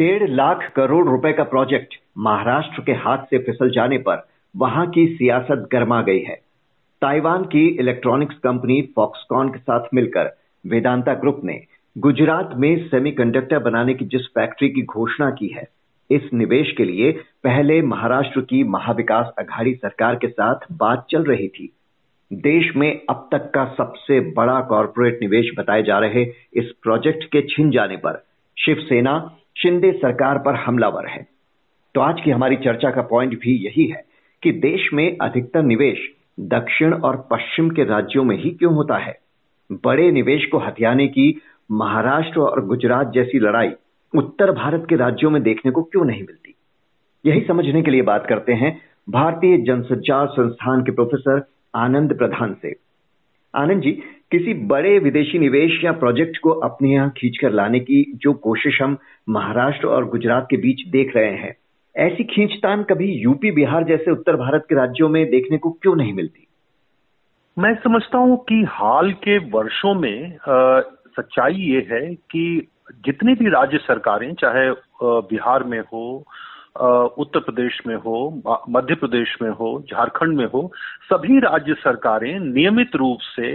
डेढ़ लाख करोड़ रुपए का प्रोजेक्ट महाराष्ट्र के हाथ से फिसल जाने पर वहाँ की सियासत गर्मा गई है। ताइवान की इलेक्ट्रॉनिक्स कंपनी फॉक्सकॉन के साथ मिलकर वेदांता ग्रुप ने गुजरात में सेमीकंडक्टर बनाने की जिस फैक्ट्री की घोषणा की है, इस निवेश के लिए पहले महाराष्ट्र की महाविकास अघाड़ी सरकार के साथ बात चल रही थी। देश में अब तक का सबसे बड़ा कॉरपोरेट निवेश बताए जा रहे इस प्रोजेक्ट के छिन जाने पर शिवसेना शिंदे सरकार पर हमलावर है। तो आज की हमारी चर्चा का पॉइंट भी यही है कि देश में अधिकतर निवेश दक्षिण और पश्चिम के राज्यों में ही क्यों होता है? बड़े निवेश को हथियाने की महाराष्ट्र और गुजरात जैसी लड़ाई उत्तर भारत के राज्यों में देखने को क्यों नहीं मिलती? यही समझने के लिए बात करते हैं भारतीय जनसंचार संस्थान के प्रोफेसर आनंद प्रधान से। आनंद जी किसी बड़े विदेशी निवेश या प्रोजेक्ट को अपने यहाँ खींचकर लाने की जो कोशिश हम महाराष्ट्र और गुजरात के बीच देख रहे हैं ऐसी खींचतान कभी यूपी बिहार जैसे उत्तर भारत के राज्यों में देखने को क्यों नहीं मिलती? मैं समझता हूँ कि हाल के वर्षों में आ, सच्चाई ये है कि जितनी भी राज्य सरकारें चाहे बिहार में हो उत्तर प्रदेश में हो मध्य प्रदेश में हो, झारखंड में हो, सभी राज्य सरकारें नियमित रूप से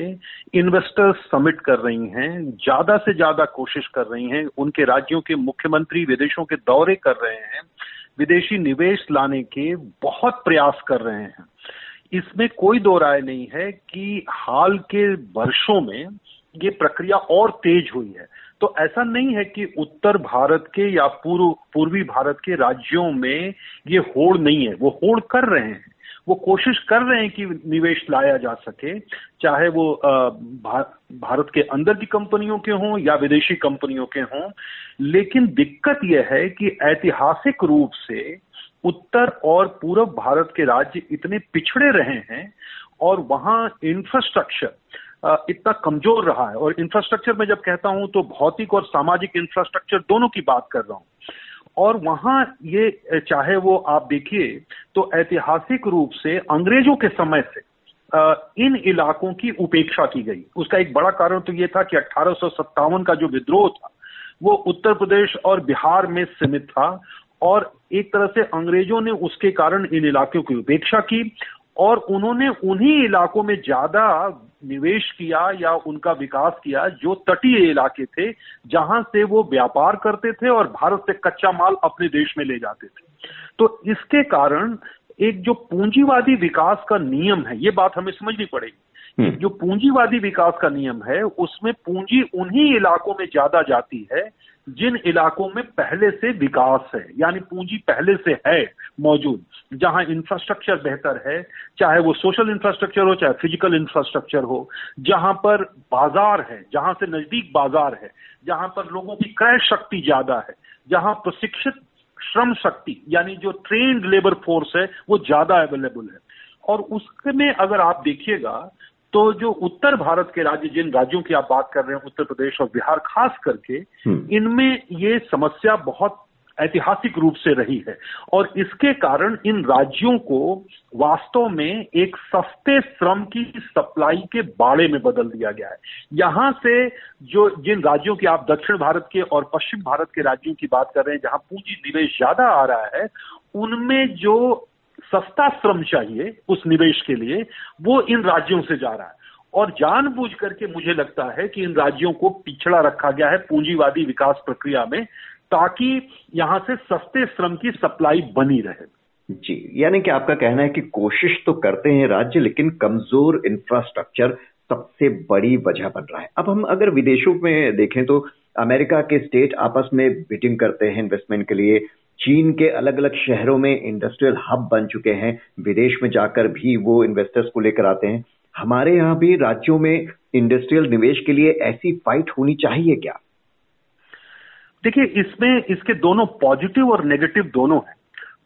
इन्वेस्टर्स समिट कर रही हैं, ज़्यादा से ज़्यादा कोशिश कर रही हैं, उनके राज्यों के मुख्यमंत्री विदेशों के दौरे कर रहे हैं, विदेशी निवेश लाने के बहुत प्रयास कर रहे हैं। इसमें कोई दो राय नहीं है कि हाल के वर्षों में ये प्रक्रिया और तेज हुई है। तो ऐसा नहीं है कि उत्तर भारत के या पूर्व, पूर्वी भारत के राज्यों में ये होड़ नहीं है। वो होड़ कर रहे हैं। वो कोशिश कर रहे हैं कि निवेश लाया जा सके, चाहे वो भारत के अंदर की कंपनियों के हों या विदेशी कंपनियों के हों। लेकिन दिक्कत यह है कि ऐतिहासिक रूप से उत्तर और पूर्व भारत के राज्य इतने पिछड़े रहे हैं और वहाँ इंफ्रास्ट्रक्चर इतना कमज़ोर रहा है। और इंफ्रास्ट्रक्चर में जब कहता हूँ तो भौतिक और सामाजिक इंफ्रास्ट्रक्चर दोनों की बात कर रहा हूँ। और वहाँ ये चाहे वो आप देखिए तो ऐतिहासिक रूप से अंग्रेज़ों के समय से इन इलाकों की उपेक्षा की गई। उसका एक बड़ा कारण तो ये था कि अठारह का जो विद्रोह था, वो उत्तर प्रदेश और बिहार में सीमित था। और एक तरह से अंग्रेज़ों ने उसके कारण इन इलाकों की उपेक्षा की, और उन्होंने उन्हीं इलाकों में ज़्यादा निवेश किया या उनका विकास किया जो तटीय इलाके थे जहाँ से वो व्यापार करते थे और भारत से कच्चा माल अपने देश में ले जाते थे तो इसके कारण एक जो पूंजीवादी विकास का नियम है ये बात हमें समझनी पड़ेगी हम्म। जो पूंजीवादी विकास का नियम है उसमें पूंजी उन्हीं इलाकों में ज़्यादा जाती है जिन इलाकों में पहले से विकास है, यानी पूंजी पहले से है मौजूद, जहाँ इंफ्रास्ट्रक्चर बेहतर है, चाहे वो सोशल इंफ्रास्ट्रक्चर हो, चाहे फ़िज़िकल इंफ्रास्ट्रक्चर हो, जहाँ पर बाज़ार है, जहाँ से नज़दीक बाज़ार है, जहाँ पर लोगों की क्रय शक्ति ज़्यादा है, जहाँ प्रशिक्षित श्रम शक्ति, यानी जो ट्रेन्ड लेबर फोर्स है, वो ज़्यादा अवेलेबल है। और उसमें अगर आप देखिएगा तो जो उत्तर भारत के राज्य जिन राज्यों की आप बात कर रहे हैं उत्तर प्रदेश और बिहार खास करके हम्म। इनमें ये समस्या बहुत ऐतिहासिक रूप से रही है और इसके कारण इन राज्यों को वास्तव में एक सस्ते श्रम की सप्लाई के बाड़े में बदल दिया गया है यहाँ से जो जिन राज्यों की आप दक्षिण भारत के और पश्चिम भारत के राज्यों की बात कर रहे हैं जहाँ पूंजी निवेश ज़्यादा आ रहा है उनमें जो सस्ता श्रम चाहिए उस निवेश के लिए, वो इन राज्यों से जा रहा है। और जानबूझ करके मुझे लगता है कि इन राज्यों को पिछड़ा रखा गया है पूंजीवादी विकास प्रक्रिया में, ताकि यहाँ से सस्ते श्रम की सप्लाई बनी रहे। जी, यानी कि आपका कहना है कि कोशिश तो करते हैं राज्य, लेकिन कमज़ोर इंफ्रास्ट्रक्चर सबसे बड़ी वजह बन रहा है। अब हम अगर विदेशों में देखें तो अमेरिका के स्टेट आपस में बिटिंग करते हैं इन्वेस्टमेंट के लिए चीन के अलग अलग शहरों में इंडस्ट्रियल हब बन चुके हैं। विदेश में जाकर भी वो इन्वेस्टर्स को लेकर आते हैं। हमारे यहाँ भी राज्यों में इंडस्ट्रियल निवेश के लिए ऐसी फाइट होनी चाहिए क्या? देखिए, इसमें इसके दोनों पॉजिटिव और नेगेटिव दोनों हैं।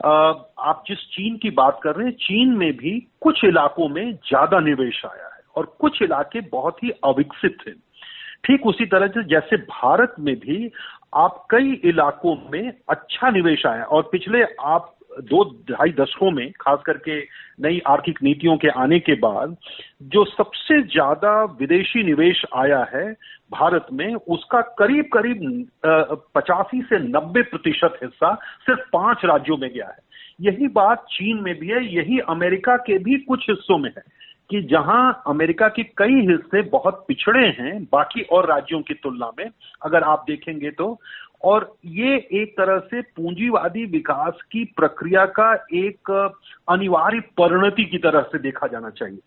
आप जिस चीन की बात कर रहे हैं, चीन में भी कुछ इलाकों में ज़्यादा निवेश आया है और कुछ इलाके बहुत ही अविकसित थे ठीक उसी तरह से जैसे भारत में भी आप कई इलाकों में अच्छा निवेश आया और पिछले आप दो ढाई दशकों में, खास करके नई आर्थिक नीतियों के आने के बाद, जो सबसे ज़्यादा विदेशी निवेश आया है भारत में, उसका करीब करीब पचासी से नब्बे प्रतिशत हिस्सा सिर्फ़ पाँच राज्यों में गया है। यही बात चीन में भी है, यही अमेरिका के भी कुछ हिस्सों में है। कि जहाँ अमेरिका के कई हिस्से बहुत पिछड़े हैं, बाकी और राज्यों की तुलना में, अगर आप देखेंगे तो और ये एक तरह से पूंजीवादी विकास की प्रक्रिया का एक अनिवार्य परिणति की तरह से देखा जाना चाहिए।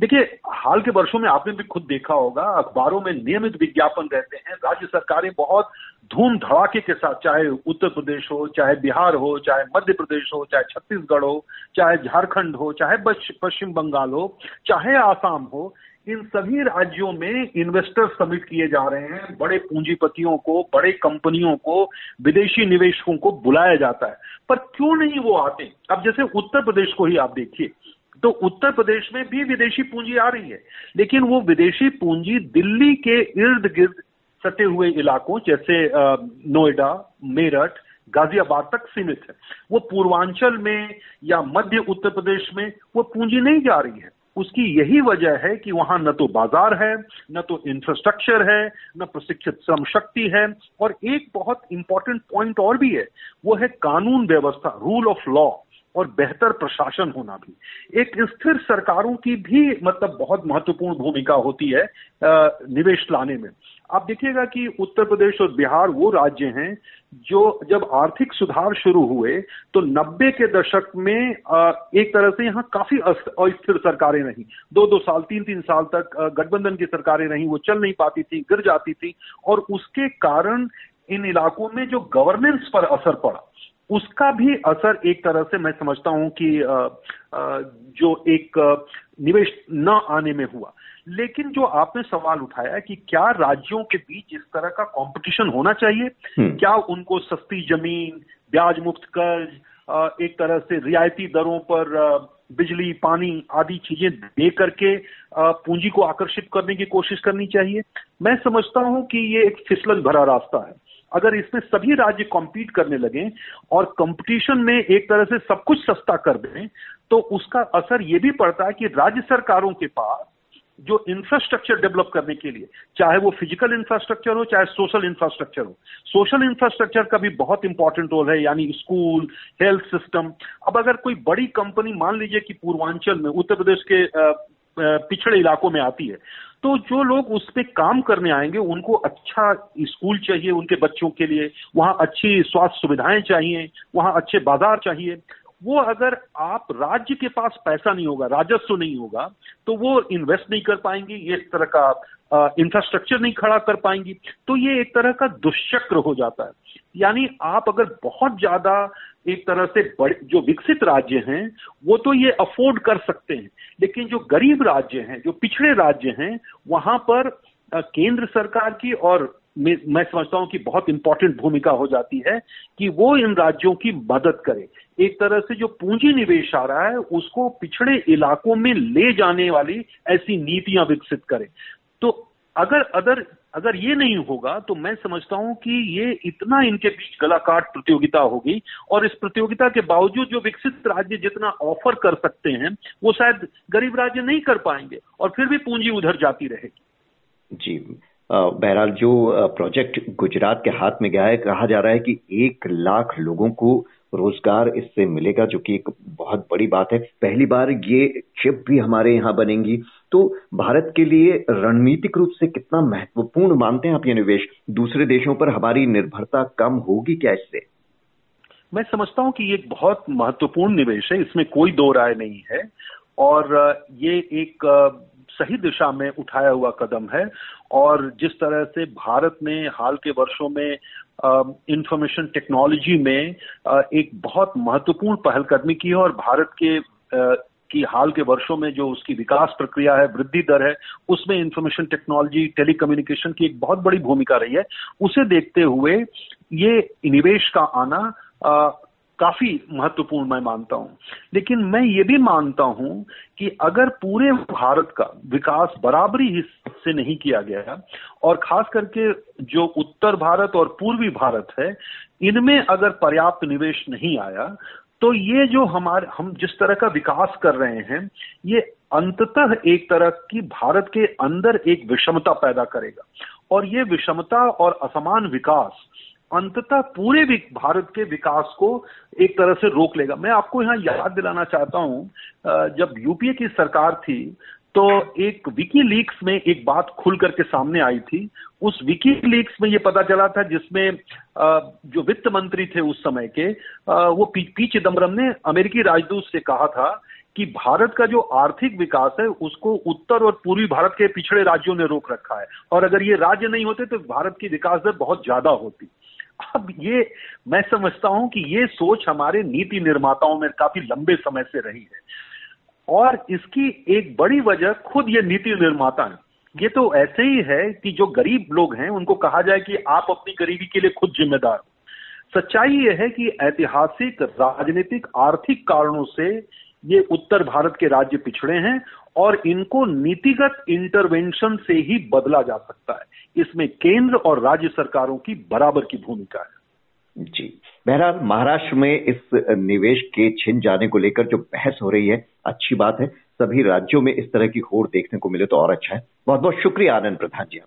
देखिए, हाल के वर्षों में आपने भी खुद देखा होगा, अखबारों में नियमित विज्ञापन रहते हैं। राज्य सरकारें बहुत धूम धड़ाके के साथ, चाहे उत्तर प्रदेश हो, चाहे बिहार हो, चाहे मध्य प्रदेश हो, चाहे छत्तीसगढ़ हो, चाहे झारखंड हो, चाहे पश्चिम बंगाल हो, चाहे आसाम हो इन सभी राज्यों में इन्वेस्टर समिट किए जा रहे हैं। बड़े पूंजीपतियों को, बड़े कंपनियों को, विदेशी निवेशकों को बुलाया जाता है। पर क्यों नहीं वो आते? अब जैसे उत्तर प्रदेश को ही आप देखिए तो उत्तर प्रदेश में भी विदेशी पूंजी आ रही है। लेकिन वो विदेशी पूंजी दिल्ली के इर्द गिर्द सटे हुए इलाकों, जैसे नोएडा, मेरठ, गाजियाबाद तक सीमित है। वो पूर्वांचल में या मध्य उत्तर प्रदेश में वो पूंजी नहीं जा रही है। उसकी यही वजह है कि वहाँ न तो बाज़ार है, न तो इंफ्रास्ट्रक्चर है, न प्रशिक्षित श्रम शक्ति है। और एक बहुत इंपॉर्टेंट पॉइंट और भी है, वो है कानून व्यवस्था रूल ऑफ़ लॉ और बेहतर प्रशासन होना भी। एक स्थिर सरकारों की भी मतलब बहुत महत्वपूर्ण भूमिका होती है निवेश लाने में। आप देखिएगा कि उत्तर प्रदेश और बिहार वो राज्य हैं जो जब आर्थिक सुधार शुरू हुए तो 90 के दशक में एक तरह से यहाँ काफ़ी अस्थिर सरकारें रही। दो दो साल, तीन तीन साल तक गठबंधन की सरकारें रही, वो चल नहीं पाती थी, गिर जाती थी, और उसके कारण इन इलाकों में जो गवर्नेंस पर असर पड़ा, उसका भी असर एक तरह से मैं समझता हूँ कि जो एक निवेश न आने में हुआ। लेकिन जो आपने सवाल उठाया कि क्या राज्यों के बीच इस तरह का कंपटीशन होना चाहिए? हम्म। क्या उनको सस्ती ज़मीन ब्याज मुक्त कर्ज एक तरह से रियायती दरों पर बिजली पानी आदि चीज़ें दे करके पूंजी को आकर्षित करने की कोशिश करनी चाहिए? मैं समझता हूँ कि ये एक फिसलन भरा रास्ता है। अगर इसमें सभी राज्य कॉम्पीट करने लगे और कंपटीशन में एक तरह से सब कुछ सस्ता कर दें तो उसका असर ये भी पड़ता है कि राज्य सरकारों के पास जो इंफ्रास्ट्रक्चर डेवलप करने के लिए, चाहे वो फ़िज़िकल इंफ्रास्ट्रक्चर हो, चाहे सोशल इंफ्रास्ट्रक्चर हो। सोशल इंफ्रास्ट्रक्चर का भी बहुत इंपॉर्टेंट रोल है, यानी स्कूल हेल्थ सिस्टम अब अगर कोई बड़ी कंपनी मान लीजिए कि पूर्वांचल में, उत्तर प्रदेश के पिछड़े इलाकों में आती है तो जो लोग उस पर काम करने आएँगे, उनको अच्छा स्कूल चाहिए उनके बच्चों के लिए, वहाँ अच्छी स्वास्थ्य सुविधाएँ चाहिए, वहाँ अच्छे बाज़ार चाहिए। वो अगर आप राज्य के पास पैसा नहीं होगा, राजस्व नहीं होगा तो वो इन्वेस्ट नहीं कर पाएँगे, ये इस तरह का इंफ्रास्ट्रक्चर नहीं खड़ा कर पाएँगी तो ये एक तरह का दुष्चक्र हो जाता है। यानी आप अगर बहुत ज़्यादा एक तरह से बड़े, जो विकसित राज्य हैं, वो तो ये अफोर्ड कर सकते हैं, लेकिन जो गरीब राज्य हैं, जो पिछड़े राज्य हैं, वहाँ पर केंद्र सरकार की और मैं समझता हूँ कि बहुत इंपॉर्टेंट भूमिका हो जाती है कि वो इन राज्यों की मदद करे। एक तरह से जो पूंजी निवेश आ रहा है, उसको पिछड़े इलाकों में ले जाने वाली ऐसी नीतियाँ विकसित करें। तो अगर अदर अगर ये नहीं होगा तो मैं समझता हूँ कि ये इतना इनके बीच गलाकाट प्रतियोगिता होगी, और इस प्रतियोगिता के बावजूद जो विकसित राज्य जितना ऑफ़र कर सकते हैं, वो शायद गरीब राज्य नहीं कर पाएँगे, और फिर भी पूंजी उधर जाती रहेगी। जी बहरहाल जो प्रोजेक्ट गुजरात के हाथ में गया है, कहा जा रहा है कि एक लाख लोगों को रोज़गार इससे मिलेगा, जो कि एक बहुत बड़ी बात है। पहली बार ये चिप भी हमारे यहाँ बनेंगी। तो भारत के लिए रणनीतिक रूप से कितना महत्वपूर्ण मानते हैं आप ये निवेश? दूसरे देशों पर हमारी निर्भरता कम होगी क्या इससे? मैं समझता हूँ कि ये बहुत महत्वपूर्ण निवेश है। इसमें कोई दो राय नहीं है। और ये एक सही दिशा में उठाया हुआ कदम है और जिस तरह से भारत ने हाल के वर्षों में इंफॉर्मेशन टेक्नोलॉजी में एक बहुत महत्वपूर्ण पहलकदमी की है और भारत के की हाल के वर्षों में जो उसकी विकास प्रक्रिया है, वृद्धि दर है, उसमें इंफॉर्मेशन टेक्नोलॉजी टेलीकम्युनिकेशन की एक बहुत बड़ी भूमिका रही है। उसे देखते हुए ये निवेश का आना काफ़ी महत्वपूर्ण मैं मानता हूँ। लेकिन मैं ये भी मानता हूँ कि अगर पूरे भारत का विकास बराबरी से नहीं किया गया और खास करके जो उत्तर भारत और पूर्वी भारत है, इनमें अगर पर्याप्त निवेश नहीं आया तो ये जो हमारे, हम जिस तरह का विकास कर रहे हैं, ये अंततः एक तरह की भारत के अंदर एक विषमता पैदा करेगा। और ये विषमता और असमान विकास अंततः पूरे भारत के विकास को एक तरह से रोक लेगा। मैं आपको यहाँ याद दिलाना चाहता हूँ जब यूपीए की सरकार थी तो एक विकी लीक्स में एक बात खुल करके सामने आई थी। उस विकी लीक्स में ये पता चला था जिसमें जो वित्त मंत्री थे उस समय के वो पी, पी चिदम्बरम ने अमेरिकी राजदूत से कहा था कि भारत का जो आर्थिक विकास है उसको उत्तर और पूर्वी भारत के पिछड़े राज्यों ने रोक रखा है। और अगर ये राज्य नहीं होते तो भारत की विकास दर बहुत ज़्यादा होती। अब ये, मैं समझता हूँ कि ये सोच हमारे नीति निर्माताओं में काफ़ी लंबे समय से रही है। और इसकी एक बड़ी वजह खुद ये नीति निर्माता है। ये तो ऐसे ही है कि जो गरीब लोग हैं, उनको कहा जाए कि आप अपनी गरीबी के लिए खुद जिम्मेदार हो। सच्चाई ये है कि ऐतिहासिक, राजनीतिक, आर्थिक कारणों से ये उत्तर भारत के राज्य पिछड़े हैं और इनको नीतिगत इंटरवेंशन से ही बदला जा सकता है। इसमें केंद्र और राज्य सरकारों की बराबर की भूमिका है। जी। बहरहाल, महाराष्ट्र में इस निवेश के छिन जाने को लेकर जो बहस हो रही है, अच्छी बात है। सभी राज्यों में इस तरह की होड़ देखने को मिले तो और अच्छा है। बहुत बहुत शुक्रिया आनंद प्रधान जी